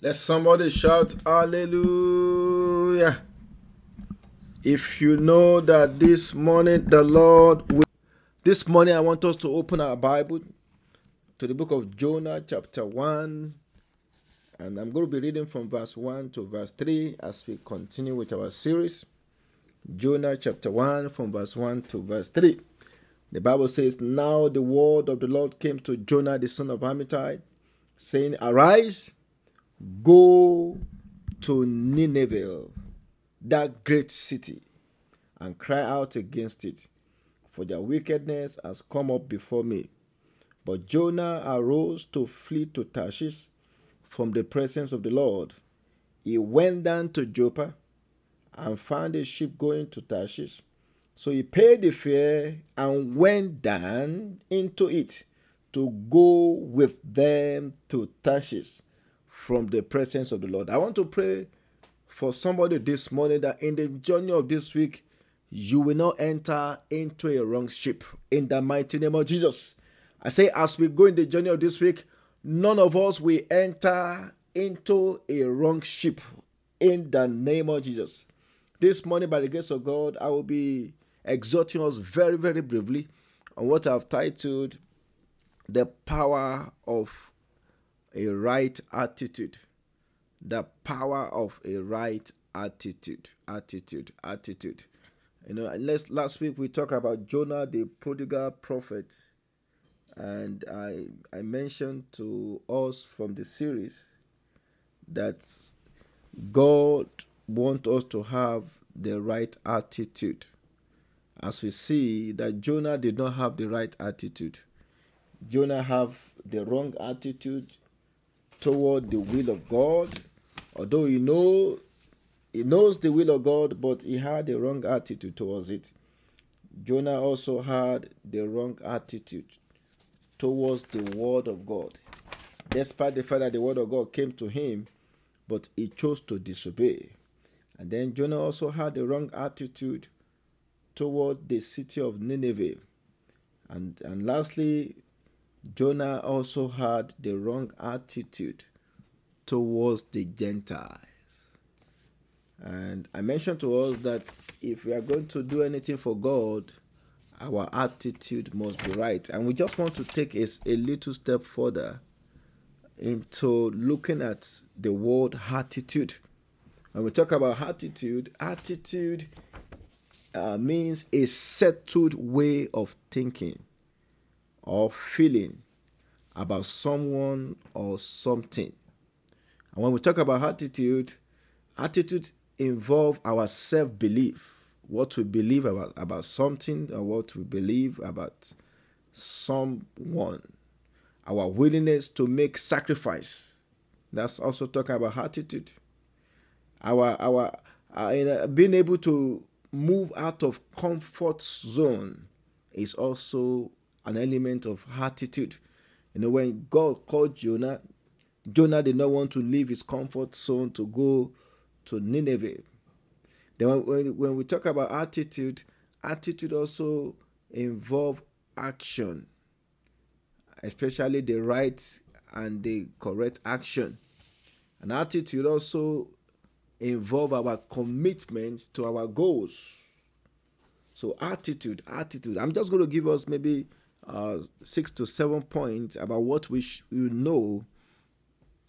Let somebody shout hallelujah. If you know that this morning the Lord will this morning I want us to open our Bible to the book of Jonah chapter 1 and I'm going to be reading from verse 1 to verse 3 as we continue with our series. Jonah chapter 1 from verse 1 to verse 3. The Bible says, Now the word of the Lord came to Jonah the son of Amittai, saying, Arise, Go to Nineveh, that great city, and cry out against it, for their wickedness has come up before me. But Jonah arose to flee to Tarshish from the presence of the Lord. He went down to Joppa and found a ship going to Tarshish. So he paid the fare and went down into it to go with them to Tarshish from the presence of the Lord. I want to pray for somebody this morning that in the journey of this week, you will not enter into a wrong ship in the mighty name of Jesus. I say, as we go in the journey of this week, none of us will enter into a wrong ship in the name of Jesus. This morning, by the grace of God, I will be exhorting us very, very briefly on what I've titled The Power of a Right Attitude. The power of a right attitude. Attitude. Attitude. You know, last, last week we talked about Jonah, the prodigal prophet, and I I mentioned to us from the series that God wants us to have the right attitude. As we see that Jonah did not have the right attitude. Jonah have the wrong attitude toward the will of God. Although he know he knows the will of God, but he had a wrong attitude towards it. Jonah also had the wrong attitude towards the word of God. Despite the fact that the word of God came to him, but he chose to disobey. And then Jonah also had the wrong attitude toward the city of Nineveh. And, and lastly, Jonah also had the wrong attitude towards the Gentiles. And I mentioned to us that if we are going to do anything for God, our attitude must be right. And we just want to take a, a little step further into looking at the word attitude. When we talk about attitude, attitude uh, means a settled way of thinking or feeling about someone or something. And when we talk about attitude, attitude involve our self-belief, what we believe about, about something or what we believe about someone. our willingness to make sacrifice. That's also talking about attitude. Our our uh, know, being able to move out of comfort zone is also an element of attitude. You know, when God called Jonah, Jonah did not want to leave his comfort zone to go to Nineveh. Then when, when, we talk about attitude, attitude also involve action, especially the right and the correct action. And attitude also involve our commitment to our goals. So attitude, attitude. I'm just going to give us maybe uh, six to seven points about what we should know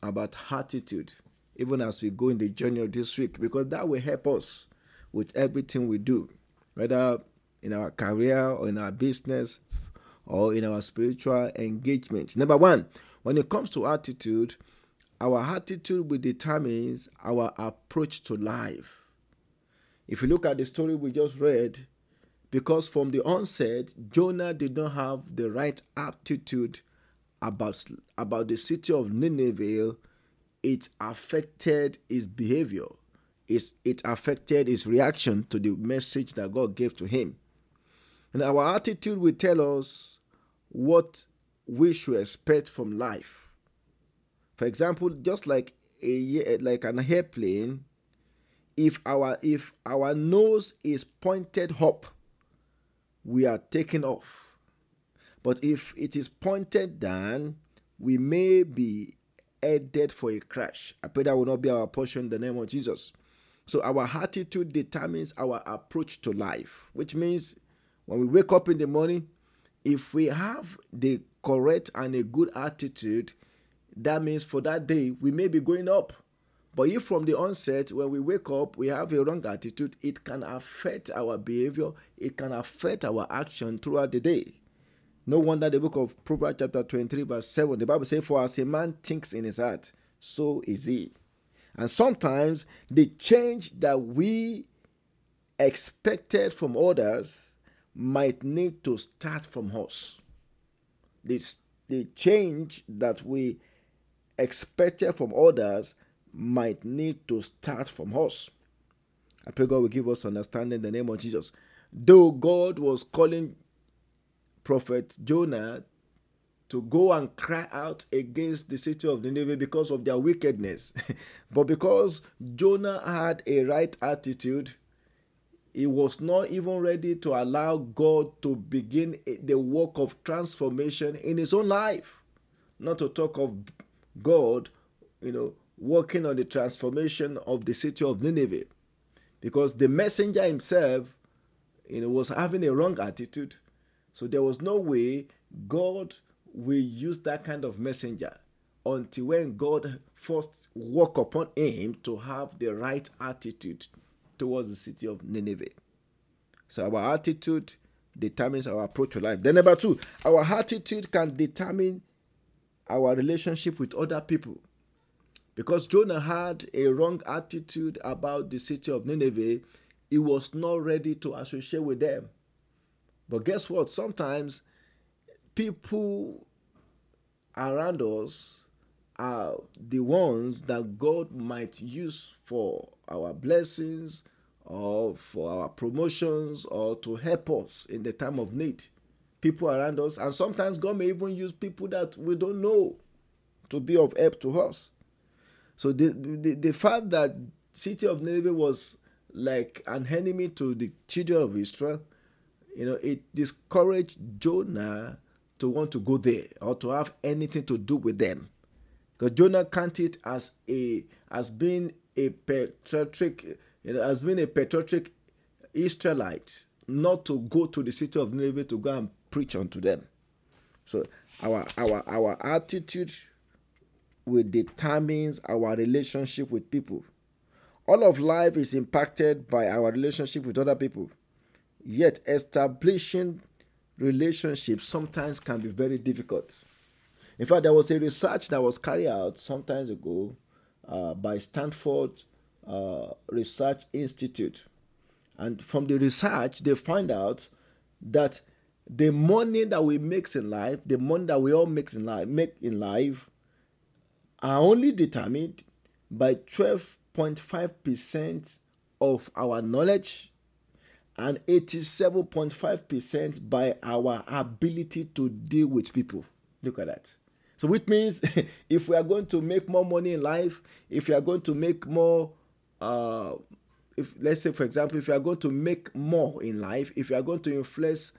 about attitude, even as we go in the journey of this week, because that will help us with everything we do, whether in our career or in our business or in our spiritual engagement. Number one, when it comes to attitude, our attitude will determine our approach to life. If you look at the story we just read, because from the onset, Jonah did not have the right attitude about, about the city of Nineveh, it affected his behavior. It affected his reaction to the message that God gave to him. And our attitude will tell us what we should expect from life. For example, just like a like an airplane, if our if our nose is pointed up, we are taking off. But if it is pointed down, we may be headed for a crash. I pray that will not be our portion in the name of Jesus. So our attitude determines our approach to life, which means when we wake up in the morning, if we have the correct and a good attitude, that means for that day we may be going up. But if from the onset, when we wake up, we have a wrong attitude, it can affect our behavior, it can affect our action throughout the day. No wonder the book of Proverbs, chapter 23, verse 7, the Bible says, For as a man thinks in his heart, so is he. And sometimes the change that we expected from others might need to start from us. This, the change that we expected from others might need to start from us. I pray God will give us understanding in the name of Jesus. Though God was calling Prophet Jonah to go and cry out against the city of Nineveh because of their wickedness, but because Jonah had a right attitude, he was not even ready to allow God to begin the work of transformation in his own life. Not to talk of God, you know, working on the transformation of the city of Nineveh. Because the messenger himself, you know, was having a wrong attitude. So there was no way God will use that kind of messenger until when God first work upon him to have the right attitude towards the city of Nineveh. So our attitude determines our approach to life. Then number two, our attitude can determine our relationship with other people. Because Jonah had a wrong attitude about the city of Nineveh, he was not ready to associate with them. But guess what? Sometimes people around us are the ones that God might use for our blessings or for our promotions or to help us in the time of need. People around us, and sometimes God may even use people that we don't know to be of help to us. So the, the, the fact that city of Nineveh was like an enemy to the children of Israel, you know, it discouraged Jonah to want to go there or to have anything to do with them. Because Jonah counted as a as being a patriotic, you know, as being a patriotic Israelite, not to go to the city of Nineveh to go and preach unto them. So our our our attitude will determines our relationship with people. All of life is impacted by our relationship with other people. Yet establishing relationships sometimes can be very difficult. In fact, there was a research that was carried out some times ago uh, by Stanford uh, Research Institute. And from the research, they find out that the money that we make in life, the money that we all make in life, make in life, are only determined by 12.5% of our knowledge and 87.5% by our ability to deal with people. Look at that. So, which means if we are going to make more money in life, if you are going to make more, uh, if let's say, for example, if you are going to make more in life, if you are going to influence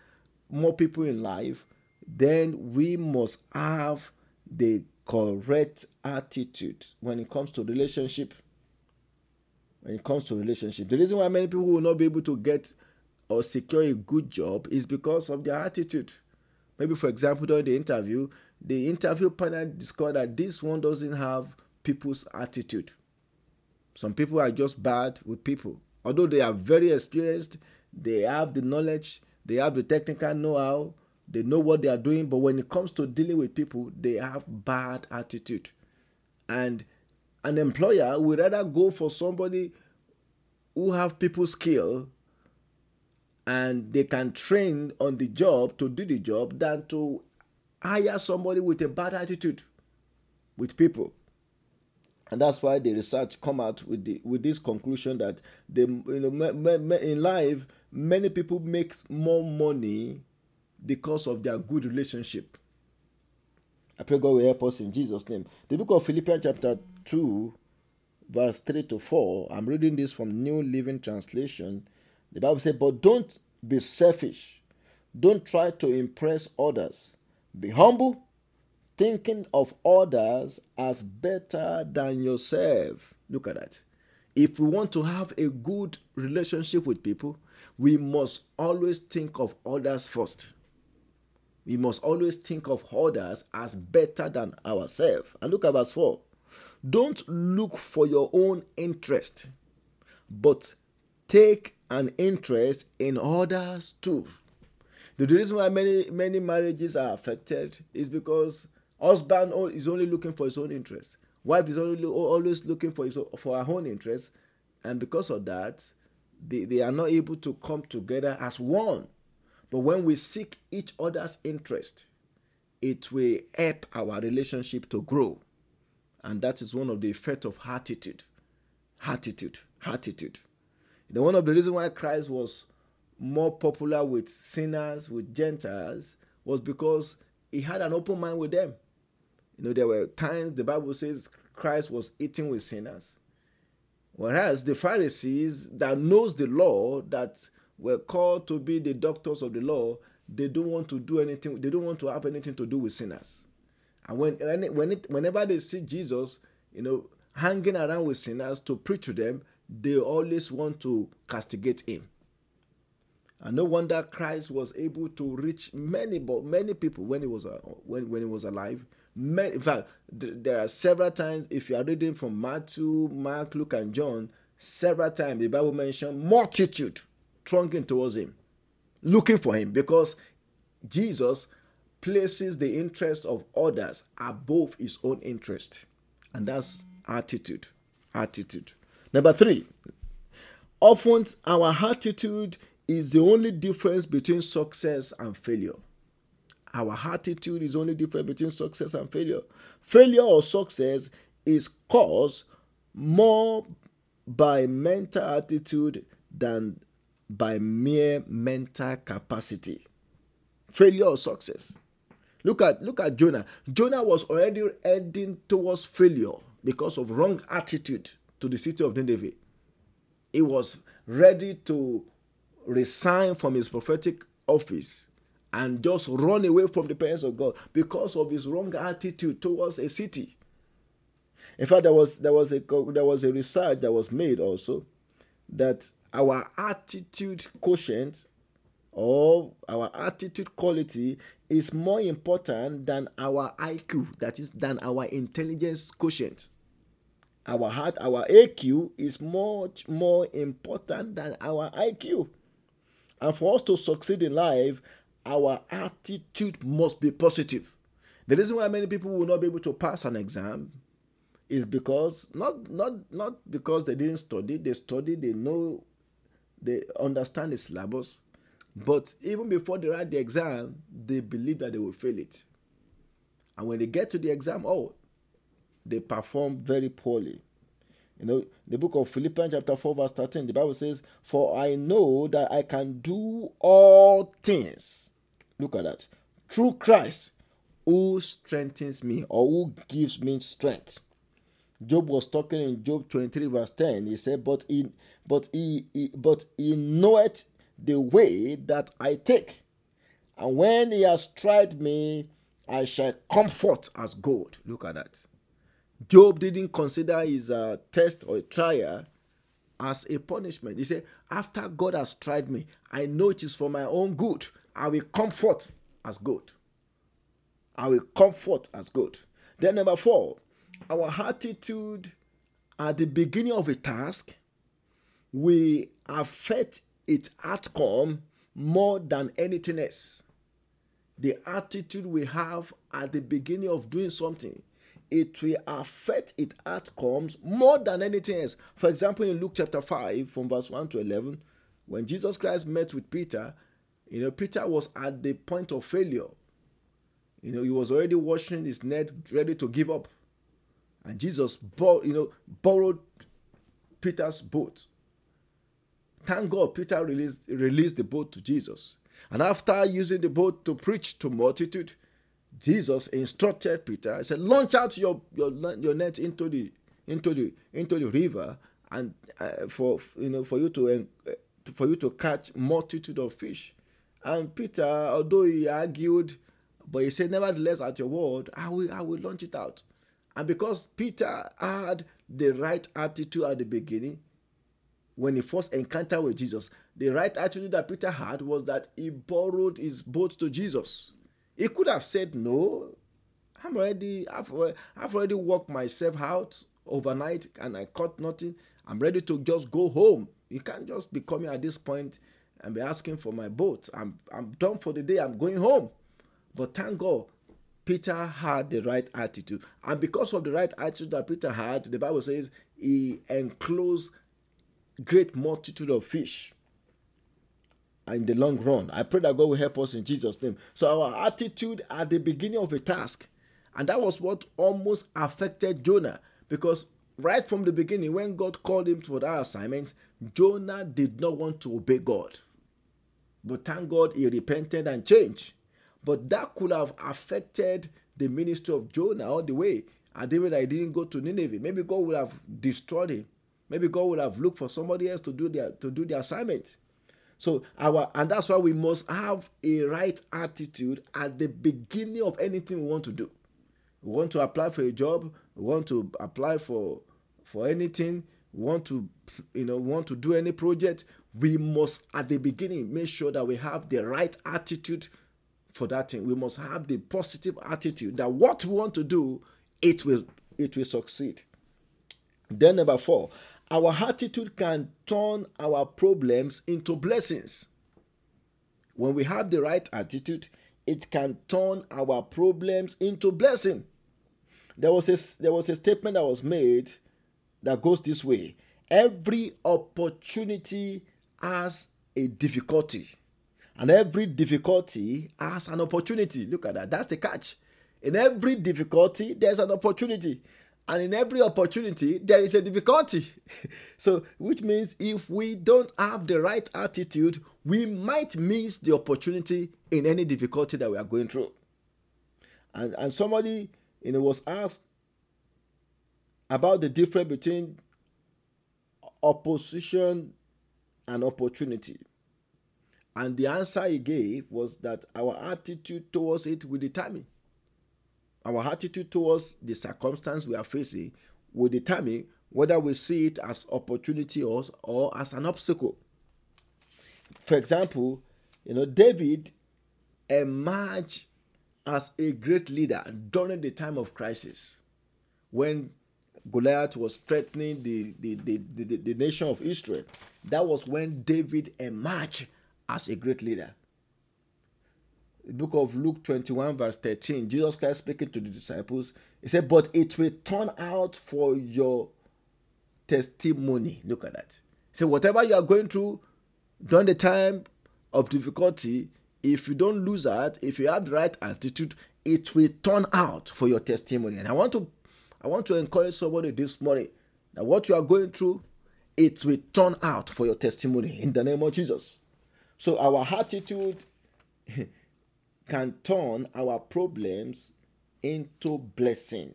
more people in life, then we must have the correct attitude when it comes to relationship. When it comes to relationship, the reason why many people will not be able to get or secure a good job is because of their attitude. Maybe, for example, during the interview, the interview panel discovered that this one doesn't have people's attitude. Some people are just bad with people. Although they are very experienced, they have the knowledge, they have the technical know how, they know what they are doing, but when it comes to dealing with people, they have bad attitude. And an employer would rather go for somebody who have people skill and they can train on the job to do the job than to hire somebody with a bad attitude with people and that's why the research come out with the with this conclusion that the you know in life many people make more money because of their good relationship i pray god will help us in jesus name the book of philippians chapter 2 verse 3 to 4 i'm reading this from new living translation the bible says but don't be selfish don't try to impress others be humble thinking of others as better than yourself. Look at that. If we want to have a good relationship with people, we must always think of others first. We must always think of others as better than ourselves. And look at verse 4. Don't look for your own interest, but take an interest in others too. The reason why many many marriages are affected is because Husband is only looking for his own interest. Wife is only always looking for his for her own interest, and because of that, they, they are not able to come together as one. But when we seek each other's interest, it will help our relationship to grow. And that is one of the effect of attitude. Attitude. Attitude. The one of the reasons why Christ was more popular with sinners, with Gentiles, was because he had an open mind with them. You know, there were times the Bible says Christ was eating with sinners. Whereas the Pharisees that knows the law, that were called to be the doctors of the law, they don't want to do anything, they don't want to have anything to do with sinners. And when, when it, whenever they see Jesus, you know, hanging around with sinners to preach to them, they always want to castigate him. And no wonder Christ was able to reach many, many people when he was uh, when, when he was alive in fact, there are several times, if you are reading from Matthew, Mark, Luke, and John, several times the Bible mentions multitude thronging towards him, looking for him, because Jesus places the interest of others above his own interest. And that's attitude. Attitude. Number three, often our attitude is the only difference between success and failure. Our attitude is only different between success and failure. Failure or success is caused more by mental attitude than by mere mental capacity. Failure or success. Look at look at Jonah. Jonah was already heading towards failure because of wrong attitude to the city of Nineveh. He was ready to resign from his prophetic office and just run away from the presence of God because of his wrong attitude towards a city. In fact, there was there was a there was a research that was made also that our attitude quotient or our attitude quality is more important than our IQ, that is, than our intelligence quotient. Our heart, our AQ is much more important than our IQ. And for us to succeed in life, our attitude must be positive. The reason why many people will not be able to pass an exam is because not not not because they didn't study, they study, they know, they understand the syllabus, But even before they write the exam, they believe that they will fail it. And when they get to the exam, oh, they perform very poorly. You know, the book of Philippians, chapter 4, verse 13, the Bible says, For I know that I can do all things. Look at that. Through Christ, who strengthens me or who gives me strength. Job was talking in Job 23, verse 10. He said, But he but he, he but he knoweth the way that I take. And when he has tried me, I shall comfort as gold. Look at that. Job didn't consider his uh, test or trial as a punishment. He said, After God has tried me, I know it is for my own good. I will comfort as good. I will comfort as good. Then, number four, our attitude at the beginning of a task will affect its outcome more than anything else. The attitude we have at the beginning of doing something it will affect its outcomes more than anything else. For example, in Luke chapter 5, from verse 1 to 11, when Jesus Christ met with Peter, you know, Peter was at the point of failure. You know, he was already washing his net, ready to give up. And Jesus, bought, you know, borrowed Peter's boat. Thank God Peter released, released the boat to Jesus. And after using the boat to preach to multitude, Jesus instructed Peter. He said, "Launch out your your, your net into the into the into the river, and uh, for you know for you to uh, for you to catch multitude of fish." And Peter, although he argued, but he said, "Nevertheless, at your word, I will I will launch it out." And because Peter had the right attitude at the beginning, when he first encountered with Jesus, the right attitude that Peter had was that he borrowed his boat to Jesus. He could have said, No, I'm already, I've, I've already worked myself out overnight and I caught nothing. I'm ready to just go home. You can't just be coming at this point and be asking for my boat. I'm, I'm done for the day. I'm going home. But thank God, Peter had the right attitude. And because of the right attitude that Peter had, the Bible says he enclosed great multitude of fish in the long run. I pray that God will help us in Jesus' name. So, our attitude at the beginning of a task, and that was what almost affected Jonah because right from the beginning, when God called him for that assignment, Jonah did not want to obey God. But thank God he repented and changed. But that could have affected the ministry of Jonah all the way. And David, I didn't go to Nineveh. Maybe God would have destroyed him. Maybe God would have looked for somebody else to do their to do the assignment. So our and that's why we must have a right attitude at the beginning of anything we want to do. We want to apply for a job, we want to apply for for anything, we want to you know, want to do any project, we must at the beginning make sure that we have the right attitude for that thing. We must have the positive attitude that what we want to do, it will it will succeed. Then number 4, our attitude can turn our problems into blessings. When we have the right attitude, it can turn our problems into blessing. There was a, there was a statement that was made that goes this way every opportunity has a difficulty, and every difficulty has an opportunity. Look at that. That's the catch. In every difficulty, there's an opportunity and in every opportunity there is a difficulty so which means if we don't have the right attitude we might miss the opportunity in any difficulty that we are going through and and somebody you know was asked about the difference between opposition and opportunity and the answer he gave was that our attitude towards it will determine our attitude towards the circumstance we are facing will determine whether we see it as opportunity or, or as an obstacle. For example, you know, David emerged as a great leader during the time of crisis when Goliath was threatening the, the, the, the, the nation of Israel. That was when David emerged as a great leader the book of Luke 21, verse 13, Jesus Christ speaking to the disciples, he said, But it will turn out for your testimony. Look at that. Said, Whatever you are going through during the time of difficulty, if you don't lose heart, if you have the right attitude, it will turn out for your testimony. And I want to I want to encourage somebody this morning that what you are going through, it will turn out for your testimony in the name of Jesus. So our attitude can turn our problems into blessing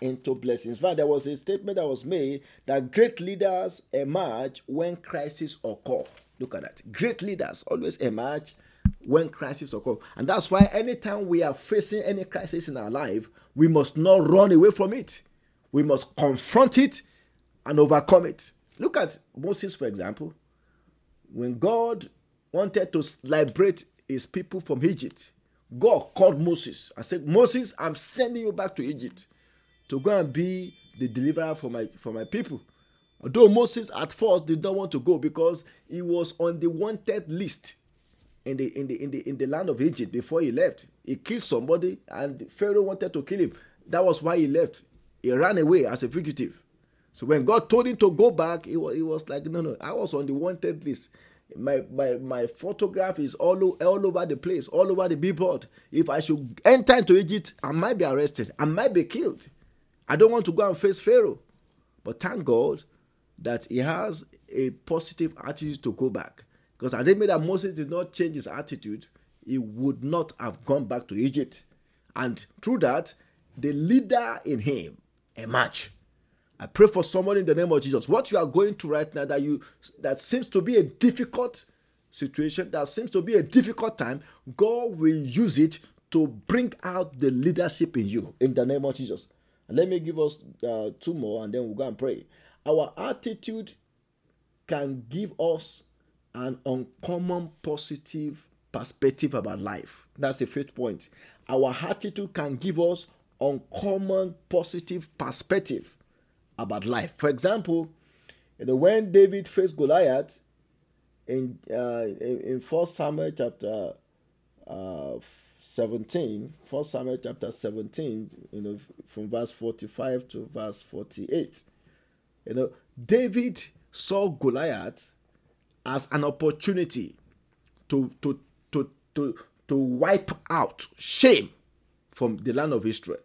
into blessings. In fact, there was a statement that was made that great leaders emerge when crises occur. Look at that. Great leaders always emerge when crises occur. And that's why anytime we are facing any crisis in our life, we must not run away from it. We must confront it and overcome it. Look at Moses, for example. When God wanted to liberate his people from Egypt, God called Moses and said, Moses, I'm sending you back to Egypt to go and be the deliverer for my for my people. Although Moses at first did not want to go because he was on the wanted list in the in the in the in the land of Egypt before he left. He killed somebody and Pharaoh wanted to kill him. That was why he left. He ran away as a fugitive. So when God told him to go back, he was, he was like, no, no, I was on the wanted list. My, my, my photograph is all, all over the place, all over the billboard. If I should enter into Egypt, I might be arrested. I might be killed. I don't want to go and face Pharaoh. But thank God that he has a positive attitude to go back. Because I think that Moses did not change his attitude, he would not have gone back to Egypt. And through that, the leader in him emerged. I pray for someone in the name of Jesus. What you are going through right now that you that seems to be a difficult situation, that seems to be a difficult time, God will use it to bring out the leadership in you in the name of Jesus. Let me give us uh, two more and then we'll go and pray. Our attitude can give us an uncommon positive perspective about life. That's the fifth point. Our attitude can give us uncommon positive perspective about life. For example, you know, when David faced Goliath in uh, in First Samuel chapter uh, 17, 1 Samuel chapter 17, you know, from verse 45 to verse 48. You know, David saw Goliath as an opportunity to to to to to wipe out shame from the land of Israel.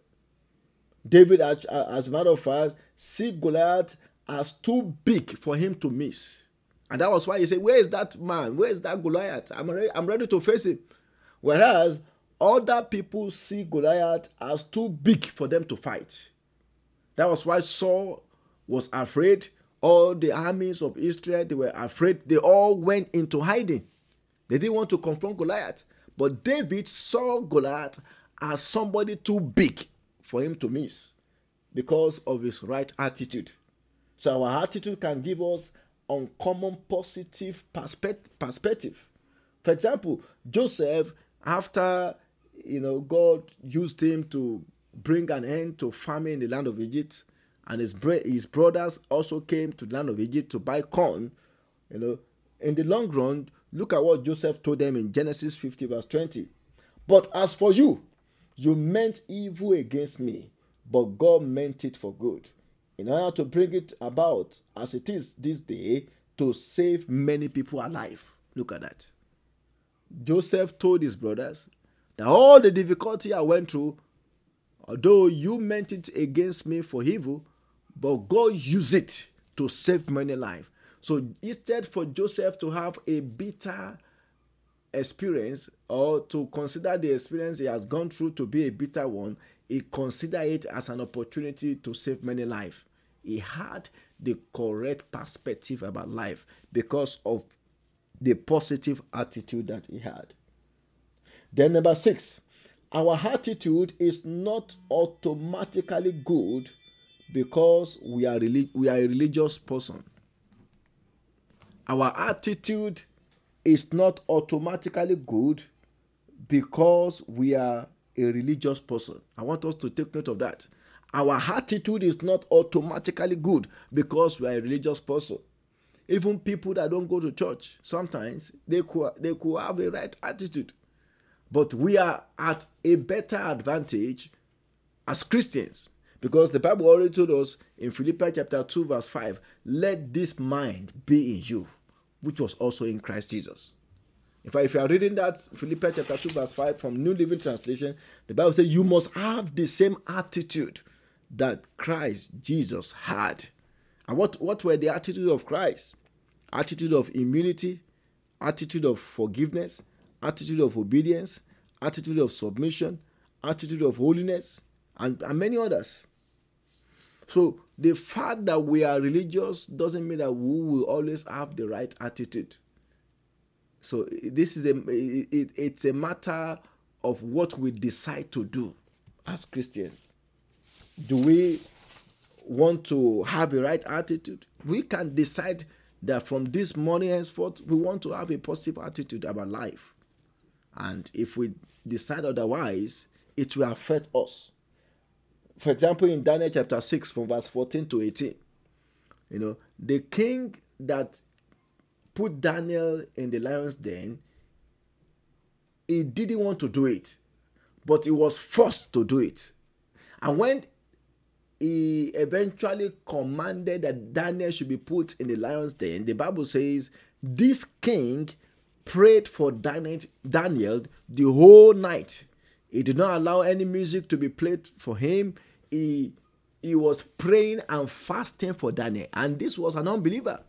David, as, as a matter of fact, see Goliath as too big for him to miss. And that was why he said, Where is that man? Where is that Goliath? I'm ready, I'm ready to face him. Whereas other people see Goliath as too big for them to fight. That was why Saul was afraid. All the armies of Israel, they were afraid. They all went into hiding. They didn't want to confront Goliath. But David saw Goliath as somebody too big for him to miss because of his right attitude. So our attitude can give us uncommon positive perspective. For example, Joseph, after you know God used him to bring an end to famine in the land of Egypt, and his his brothers also came to the land of Egypt to buy corn. You know, in the long run, look at what Joseph told them in Genesis 50 verse 20. But as for you, you meant evil against me, but God meant it for good, in order to bring it about as it is this day to save many people alive. Look at that. Joseph told his brothers that all the difficulty I went through, although you meant it against me for evil, but God used it to save many lives. So instead for Joseph to have a bitter experience or to consider the experience he has gone through to be a bitter one, he considered it as an opportunity to save many lives. He had the correct perspective about life because of the positive attitude that he had. Then, number six, our attitude is not automatically good because we are, we are a religious person. Our attitude is not automatically good because we are a religious person. I want us to take note of that. Our attitude is not automatically good because we are a religious person. Even people that don't go to church, sometimes they could, they could have a right attitude. But we are at a better advantage as Christians because the Bible already told us in Philippians chapter 2, verse 5, let this mind be in you, which was also in Christ Jesus. In fact, if you are reading that Philippians chapter 2, verse 5 from New Living Translation, the Bible says you must have the same attitude that Christ Jesus had. And what, what were the attitude of Christ? Attitude of humility, attitude of forgiveness, attitude of obedience, attitude of submission, attitude of holiness, and, and many others. So the fact that we are religious doesn't mean that we will always have the right attitude. So this is a it, it's a matter of what we decide to do as Christians. Do we want to have a right attitude? We can decide that from this morning henceforth we want to have a positive attitude about life. And if we decide otherwise, it will affect us. For example, in Daniel chapter 6, from verse 14 to 18, you know, the king that put Daniel in the lion's den, he didn't want to do it, but he was forced to do it. And when he eventually commanded that Daniel should be put in the lion's den, the Bible says this king prayed for Daniel the whole night. He did not allow any music to be played for him. He, he was praying and fasting for Daniel. And this was an unbeliever.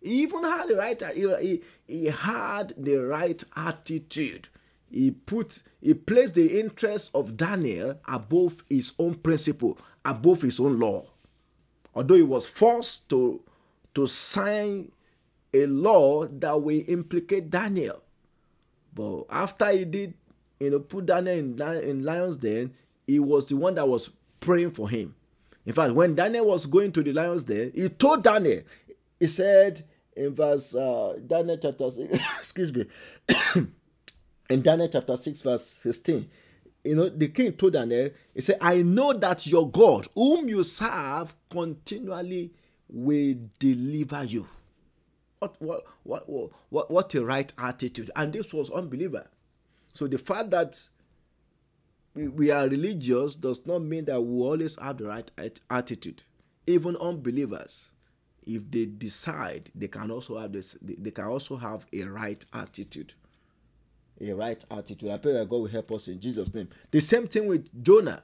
He even had the right he, he had the right attitude. He put he placed the interest of Daniel above his own principle, above his own law. Although he was forced to to sign a law that will implicate Daniel. But after he did, you know, put Daniel in, in lion's den, he was the one that was praying for him. In fact, when Daniel was going to the lion's den, he told Daniel, he said in verse uh, Daniel chapter six, excuse me, in Daniel chapter 6, verse 16, you know, the king told Daniel, he said, I know that your God, whom you serve, continually will deliver you. What what what what what, a right attitude. And this was unbeliever. So the fact that we are religious does not mean that we always have the right attitude. Even unbelievers, if they decide, they can also have this. They can also have a right attitude. A right attitude. I pray that God will help us in Jesus' name. The same thing with Jonah.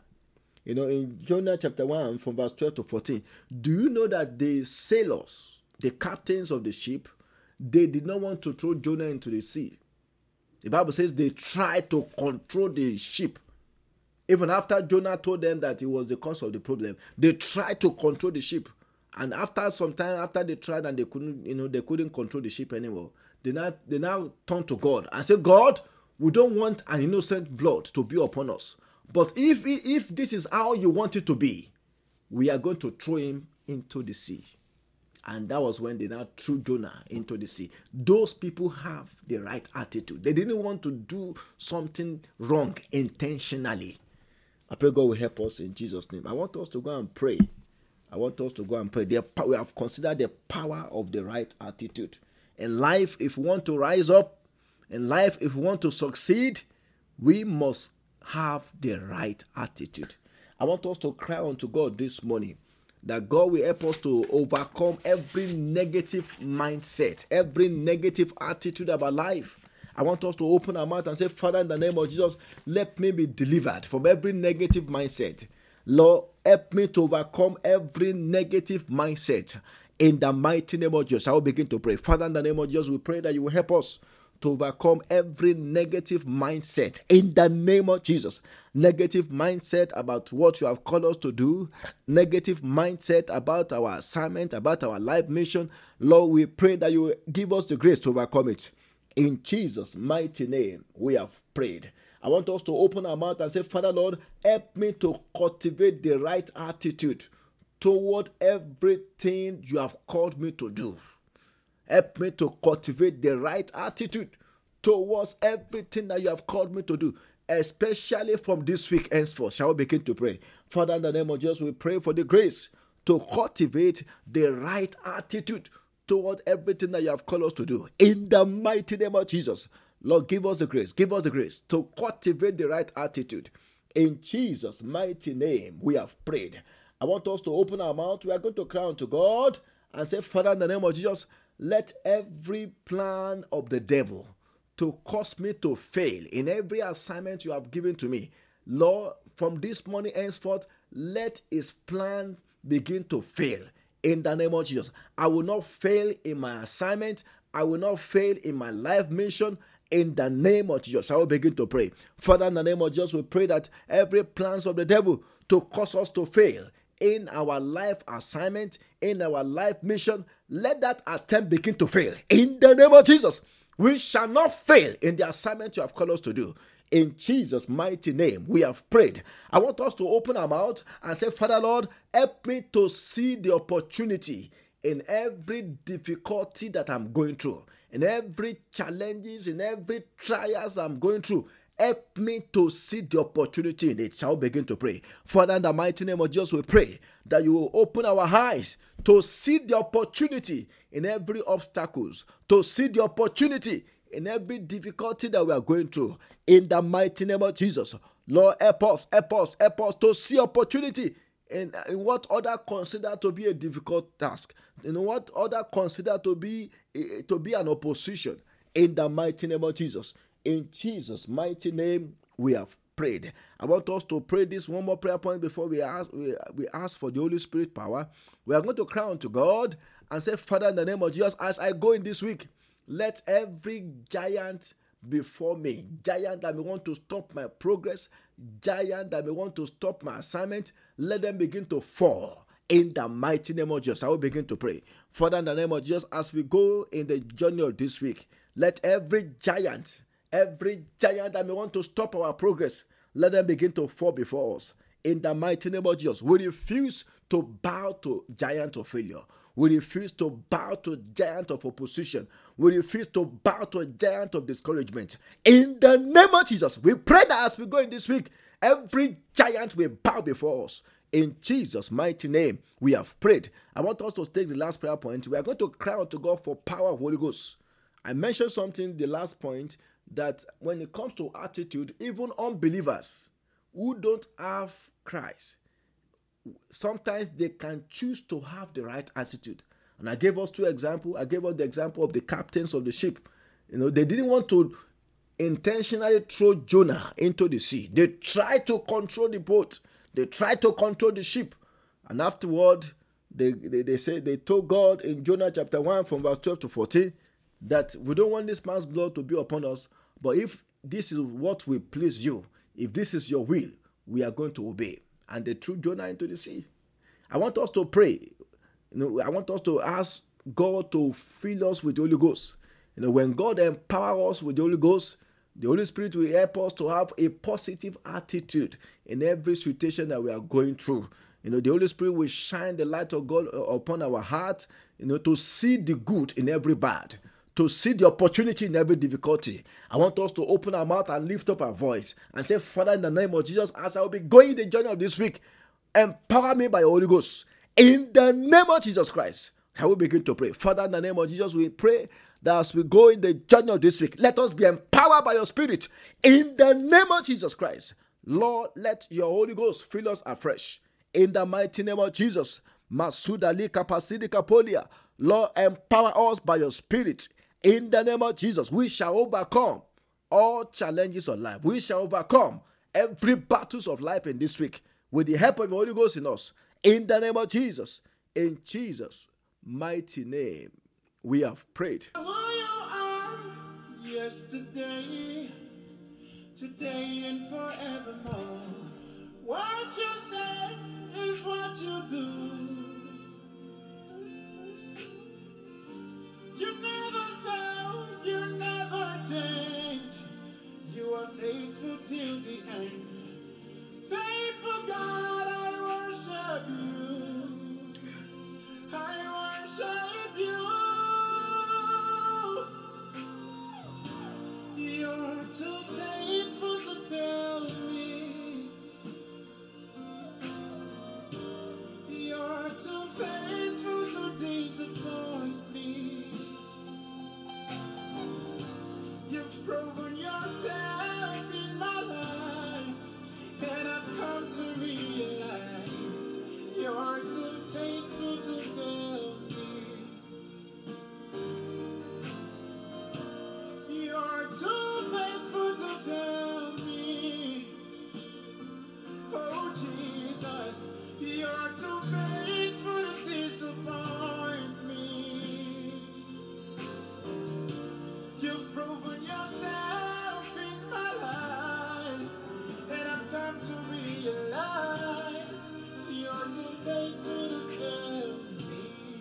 You know, in Jonah chapter 1, from verse 12 to 14, do you know that the sailors, the captains of the ship, they did not want to throw Jonah into the sea. The Bible says they tried to control the ship. Even after Jonah told them that it was the cause of the problem, they tried to control the ship. And after some time, after they tried and they couldn't, you know, they couldn't control the ship anymore, they now they now turned to God and said, God, we don't want an innocent blood to be upon us. But if if this is how you want it to be, we are going to throw him into the sea. And that was when they now threw Jonah into the sea. Those people have the right attitude. They didn't want to do something wrong intentionally. I pray God will help us in Jesus' name. I want us to go and pray. I want us to go and pray. We have considered the power of the right attitude. In life, if we want to rise up, in life, if we want to succeed, we must have the right attitude. I want us to cry unto God this morning that God will help us to overcome every negative mindset, every negative attitude about life. I want us to open our mouth and say, Father, in the name of Jesus, let me be delivered from every negative mindset. Lord, help me to overcome every negative mindset. In the mighty name of Jesus, I will begin to pray. Father, in the name of Jesus, we pray that you will help us to overcome every negative mindset in the name of Jesus. Negative mindset about what you have called us to do, negative mindset about our assignment, about our life mission. Lord, we pray that you give us the grace to overcome it. In Jesus' mighty name, we have prayed. I want us to open our mouth and say, Father Lord, help me to cultivate the right attitude toward everything you have called me to do. Help me to cultivate the right attitude towards everything that you have called me to do, especially from this week henceforth. Shall we begin to pray? Father, in the name of Jesus, we pray for the grace to cultivate the right attitude toward everything that you have called us to do. In the mighty name of Jesus, Lord, give us the grace, give us the grace to cultivate the right attitude. In Jesus' mighty name, we have prayed. I want us to open our mouth. We are going to cry unto God and say, Father, in the name of Jesus, let every plan of the devil to cause me to fail in every assignment you have given to me. Lord, from this morning henceforth, let his plan begin to fail in the name of Jesus. I will not fail in my assignment. I will not fail in my life mission. In the name of Jesus, I will begin to pray. Father, in the name of Jesus, we pray that every plans of the devil to cause us to fail in our life assignment, in our life mission, let that attempt begin to fail. In the name of Jesus, we shall not fail in the assignment you have called us to do. In Jesus' mighty name, we have prayed. I want us to open our mouth and say, Father Lord, help me to see the opportunity in every difficulty that I'm going through, in every challenges, in every trials I'm going through. Help me to see the opportunity in it. Shall begin to pray? Father, in the mighty name of Jesus, we pray that you will open our eyes to see the opportunity in every obstacles, to see the opportunity in every difficulty that we are going through. In the mighty name of Jesus, Lord, help us, help us, help us to see opportunity in, in what other consider to be a difficult task, in what other consider to be eh, to be an opposition. In the mighty name of Jesus, in Jesus' mighty name, we have prayed. I want us to pray this one more prayer point before we ask we, we ask for the Holy Spirit power. We are going to cry unto God and say, Father, in the name of Jesus, as I go in this week, let every giant before me, giant that may want to stop my progress, giant that may want to stop my assignment, let them begin to fall in the mighty name of Jesus. I will begin to pray. Father, in the name of Jesus, as we go in the journey of this week, let every giant, every giant that may want to stop our progress, let them begin to fall before us. In the mighty name of Jesus, we refuse to bow to giant of failure. We refuse to bow to a giant of opposition. We refuse to bow to a giant of discouragement. In the name of Jesus, we pray that as we go in this week, every giant will bow before us. In Jesus' mighty name, we have prayed. I want us to take the last prayer point. We are going to cry out to God for power of Holy Ghost. I mentioned something the last point that when it comes to attitude, even unbelievers who don't have Christ, sometimes they can choose to have the right attitude. And I gave us two examples. I gave us the example of the captains of the ship. You know, they didn't want to intentionally throw Jonah into the sea. They tried to control the boat. They tried to control the ship. And afterward, they, they, they say they told God in Jonah chapter 1 from verse 12 to 14 that we don't want this man's blood to be upon us. But if this is what will please you, if this is your will, we are going to obey. And they threw Jonah into the sea. I want us to pray. You know, I want us to ask God to fill us with the Holy Ghost. You know, when God empowers us with the Holy Ghost, the Holy Spirit will help us to have a positive attitude in every situation that we are going through. You know, the Holy Spirit will shine the light of God upon our heart, you know, to see the good in every bad, to see the opportunity in every difficulty. I want us to open our mouth and lift up our voice and say, Father, in the name of Jesus, as I will be going the journey of this week, empower me by Holy Ghost. In the name of Jesus Christ, I will begin to pray. Father, in the name of Jesus, we pray that as we go in the journey of this week, let us be empowered by your Spirit. In the name of Jesus Christ, Lord, let your Holy Ghost fill us afresh. In the mighty name of Jesus, Masudali. Lord, empower us by your Spirit. In the name of Jesus, we shall overcome all challenges of life. We shall overcome every battles of life in this week with the help of the Holy Ghost in us. In the name of Jesus, in Jesus' mighty name, we have prayed. Yesterday, today, and forevermore. What you say is what you do. You never are faithful till the end. Faithful God, I worship you. I worship you. You're too faithful to fail me. You're too faithful to disappoint me. You've proven